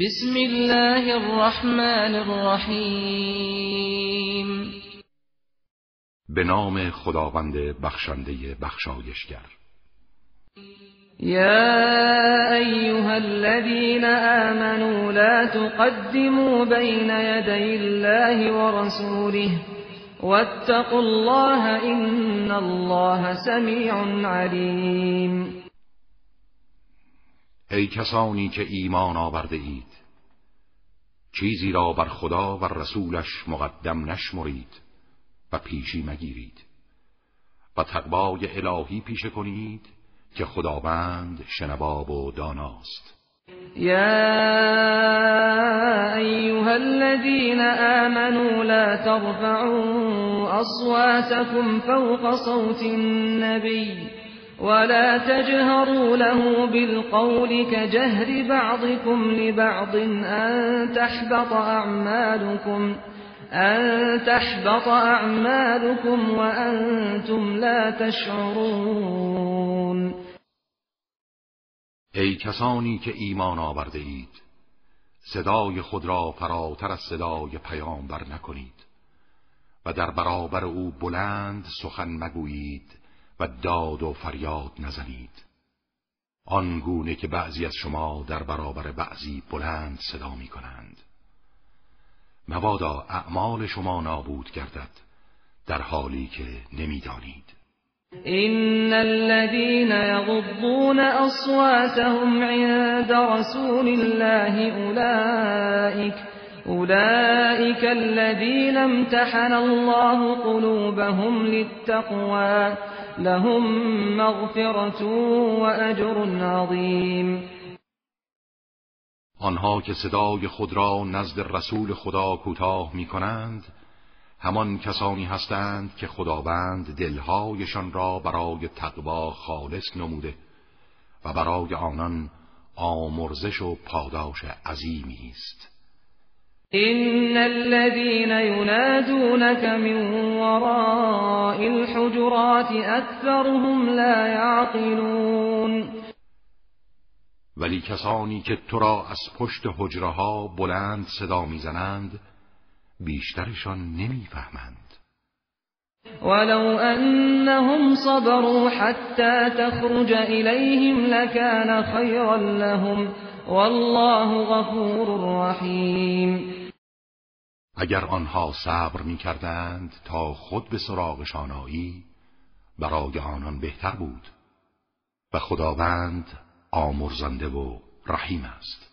بسم الله الرحمن الرحیم. به نام خداوند بخشنده بخشایشگر. یا ایها الذين آمنوا لا تقدموا بين يدي الله ورسوله واتقوا الله ان الله سمیع علیم. ای کسانی که ایمان آورده اید چیزی را بر خدا و رسولش مقدم نشمرید و پیشی مگیرید و تقوای الهی پیشه کنید که خداوند شنواب و داناست. یا ایها الذين آمنوا لا ترفعوا اصواتكم فوق صوت النبي ولا تجهروا له بالقول كجهر بعضكم لبعض أن تحبط أعمالكم أن تحبط أعمالكم وأنتم لا تشعرون. ای کسانی که ایمان آورده اید صدای خود را فراتر از صدای پیامبر نکنید و در برابر او بلند سخن مگویید. و داد و فریاد نزنید. آنگونه که بعضی از شما در برابر بعضی بلند صدا می کنند. مبادا اعمال شما نابود گردد در حالی که نمی‌دانید إن الذين يغضون أصواتهم عند رسول الله أولئك أولئك الذين امتحن الله قلوبهم للتقوى لهم مغفرت و اجر آنها که صدای خود را نزد رسول خدا کوتاه می کنند همان کسانی هستند که خداوند دلهایشان را برای تقوا خالص نموده و برای آنان آمرزش و پاداش عظیمی است. إن الذين ينادونك من وراء الحجرات أكثرهم لا يعقلون ولی کسانی که تو را از پشت حجره ها بلند صدا می‌زنند بیشترشان نمی‌فهمند. ولو انهم صبروا حتى تخرج اليهم لكان خيرا لهم والله غفور رحیم. اگر آنها صبر می کردند تا خود به سراغشان آیی برای آنان بهتر بود و خداوند آمرزنده و رحیم است.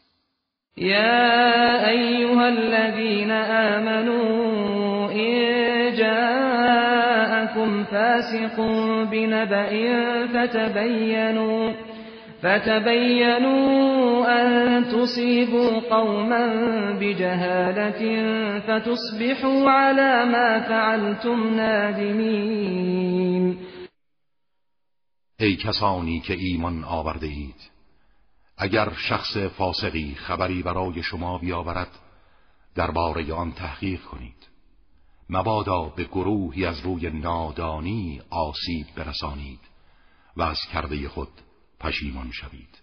یا ایها الذين آمنوا إن جاءكم فاسق بنبأ فتبينوا فتبينوا أن تصيبوا قوما بجهالة فتصبحوا على ما فعلتم نادمين. ای کسانی که ایمان آورده اید اگر شخص فاسقی خبری برای شما بیاورد درباره آن تحقیق کنید. مبادا به گروهی از روی نادانی آسیب برسانید و از کرده خود پشیمان شوید.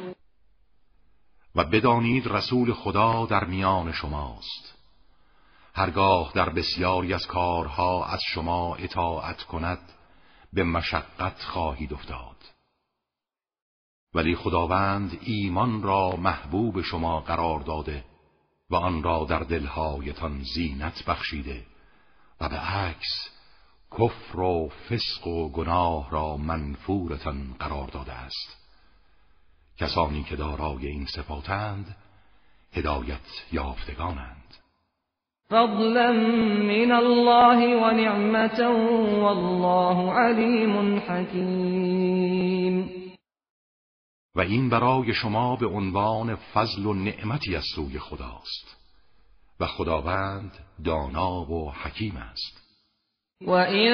و بدانید رسول خدا در میان شماست. هرگاه در بسیاری از کارها از شما اطاعت کند به مشقت خواهید افتاد. ولی خداوند ایمان را محبوب شما قرار داده و آن را در دلهایتان زینت بخشیده و به عکس کفر و فسق و گناه را منفورتان قرار داده است. کسانی که دارای این صفاتند هدایت یافتگانند. فضلا من الله و نعمتا والله علیم حکیم. و این برای شما به عنوان فضل و نعمتی از سوی خداست و خداوند دانا و حکیم است. وَإِن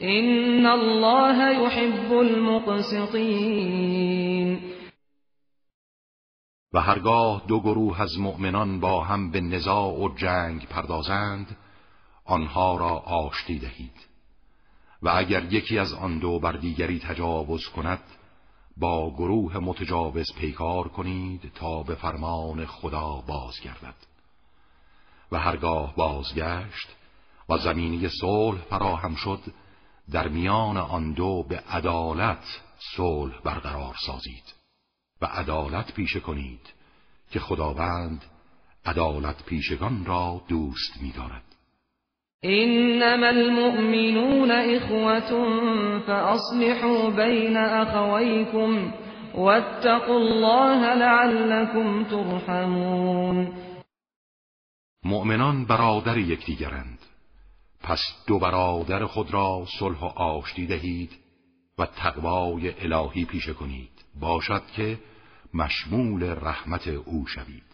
این الله يحب المقسطین و هرگاه دو گروه از مؤمنان با هم به نزاع و جنگ پردازند آنها را آشتی دهید. و اگر یکی از آن دو بر دیگری تجاوز کند با گروه متجاوز پیکار کنید تا به فرمان خدا بازگردد. و هرگاه بازگشت و زمینی صلح فراهم شد در میان آن دو به عدالت صلح برقرار سازید و عدالت پیشه کنید که خداوند عدالت پیشگان را دوست می‌دارد. انما المؤمنون اخوة فاصلحوا بین اخویکم واتقوا الله لعلكم ترحمون. مؤمنان برادر یکدیگرند. پس دو برادر خود را صلح و آشتی دهید و تقوای الهی پیشه کنید. باشد که مشمول رحمت او شوید.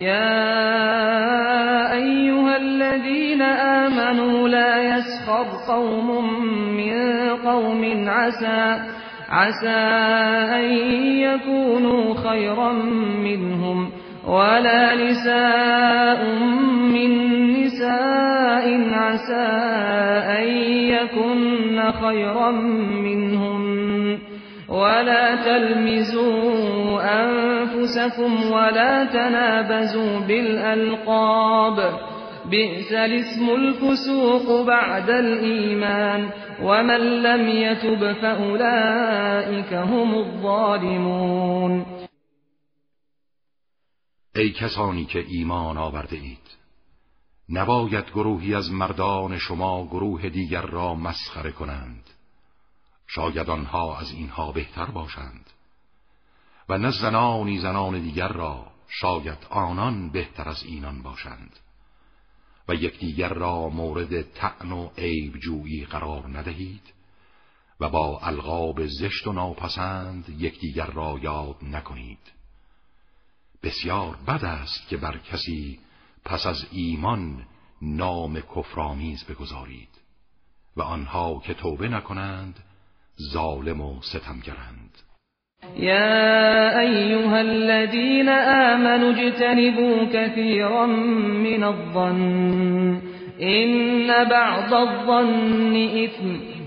یا ایها الذین آمنوا لا يسخر قوم من قوم عسى عسى ان يكونوا خيرا منهم. ولا نساء من نساء عسى أن يكن خيرا منهم ولا تلمزوا أنفسكم ولا تنابزوا بالألقاب. بئس الاسم الفسوق بعد الإيمان. ومن لم يتب فأولئك هم الظالمون. ای کسانی که ایمان آورده اید نباید گروهی از مردان شما گروه دیگر را مسخره کنند. شاید آنها از اینها بهتر باشند. و نه زنانی زنان دیگر را شاید آنان بهتر از اینان باشند. و یکدیگر را مورد تعن و عیب جویی قرار ندهید. و با القاب زشت و ناپسند یکدیگر را یاد نکنید. بسیار بد است که بر کسی پس از ایمان نام کفرآمیز بگذارید و آنها که توبه نکنند ظالم و ستمگرند. یا ایها الذین آمنوا اجتنبوا كثيرا من الظن ان بعض الظن اثم.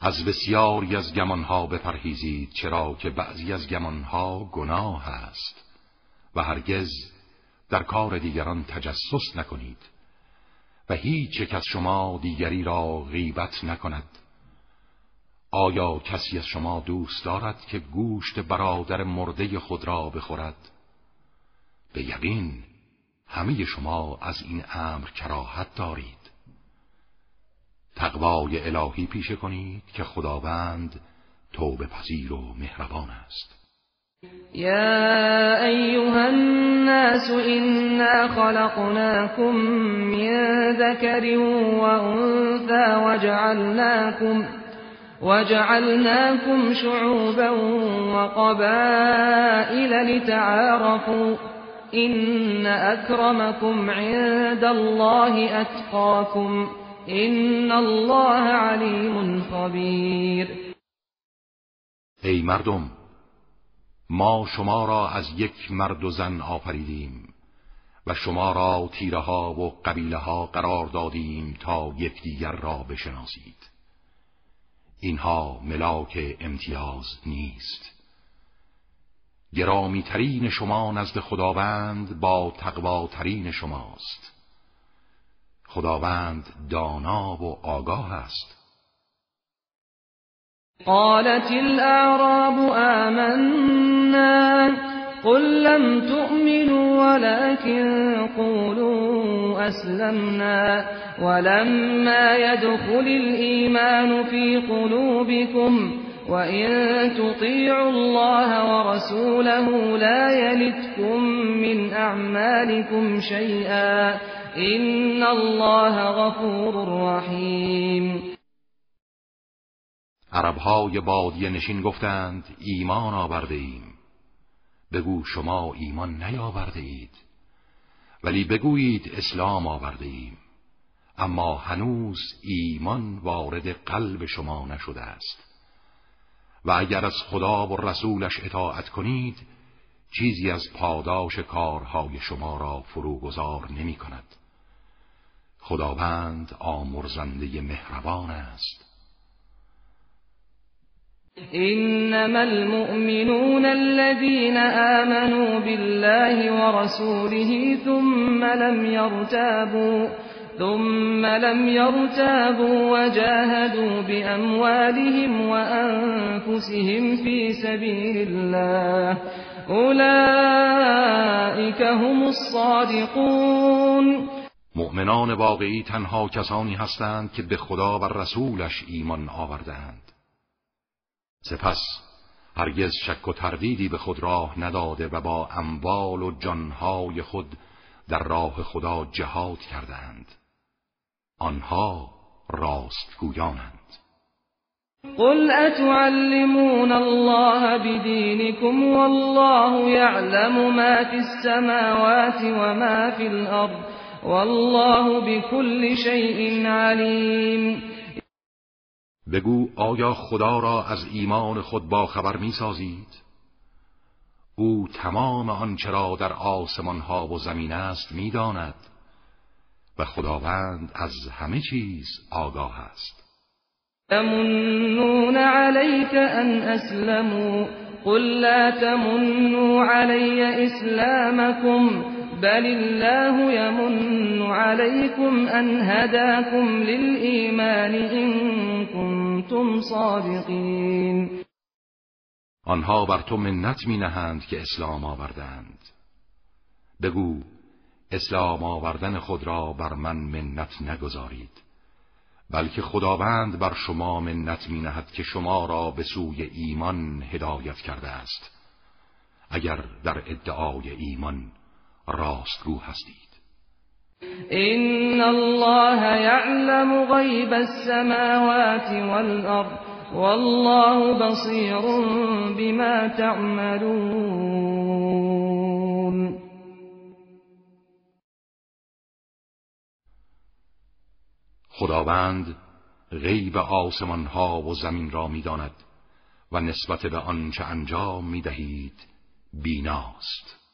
از بسیاری از گمانها بپرهیزید چرا که بعضی از گمانها گناه است. و هرگز در کار دیگران تجسس نکنید. و هیچ یک از شما دیگری را غیبت نکند. آیا کسی از شما دوست دارد که گوشت برادر مرده خود را بخورد؟ به یقین همه شما از این امر کراهت دارید. تقوای الهی پیشه کنید که خداوند توبه پذیر و مهربان است. یا ایها الناس انا خلقناكم من ذكر وانثى وجعلناكم وجعلناكم شعوبا وقبائل لتعارفوا ان اكرمكم عند الله اتقاكم این الله علیم خبیر ای مردم ما شما را از یک مرد و زن آفریدیم و شما را تیره ها و قبیله ها قرار دادیم تا یکدیگر را بشناسید. اینها ملاک امتیاز نیست. گرامی ترین شما نزد خداوند با تقواترین شماست. خداوند دانا و آگاه است. قالت الاعراب آمنا قل لم تؤمنوا ولكن قولوا أسلمنا ولما يدخل الإيمان في قلوبكم وإن تطيعوا الله ورسوله لا يلتكم من أعمالكم شيئا إن الله غفور رحیم عربهای بادی نشین گفتند ایمان آورده ایم. بگو شما ایمان نیاورده اید. ولی بگویید اسلام آورده ایم. اما هنوز ایمان وارد قلب شما نشده است. و اگر از خدا و رسولش اطاعت کنید چیزی از پاداش کارهای شما را فروگذار نمی کند. خداوند آمرزنده مهربان است. إنما المؤمنون الذين آمنوا بالله ورسوله ثم لم يرتابوا ثم لم يرتابوا وجاهدوا بأموالهم وأنفسهم في سبيل الله. أولئك هم الصادقون. مؤمنان واقعی تنها کسانی هستند که به خدا و رسولش ایمان آوردند سپس هرگز شک و تردیدی به خود راه نداده و با اموال و جانهای خود در راه خدا جهاد کردند آنها راستگویانند. قل اتعلمون الله بدینکم والله يعلم ما في السماوات وما في الارض والله بكل شيء علیم بگو آیا خدا را از ایمان خود با خبر می سازید؟ او تمام آنچه را در آسمان ها و زمین است می‌داند. و خداوند از همه چیز آگاه است. تمنون علیک ان اسلموا قل لا تمنوا علی اسلامكم بل الله يمن عليكم أن هداكم للإيمان إن كنتم صادقين آنها بر تو منت می نهند که اسلام آوردند. بگو اسلام آوردن خود را بر من منت نگذارید. بلکه خداوند بر شما منت می نهد که شما را به سوی ایمان هدایت کرده است. اگر در ادعای ایمان راستگو هستید. ان الله يعلم غیب السماوات والارض والله بصیر بما تعملون. خداوند غیب آسمان ها و زمین را می‌داند و نسبت به آنچه انجام می‌دهید بیناست.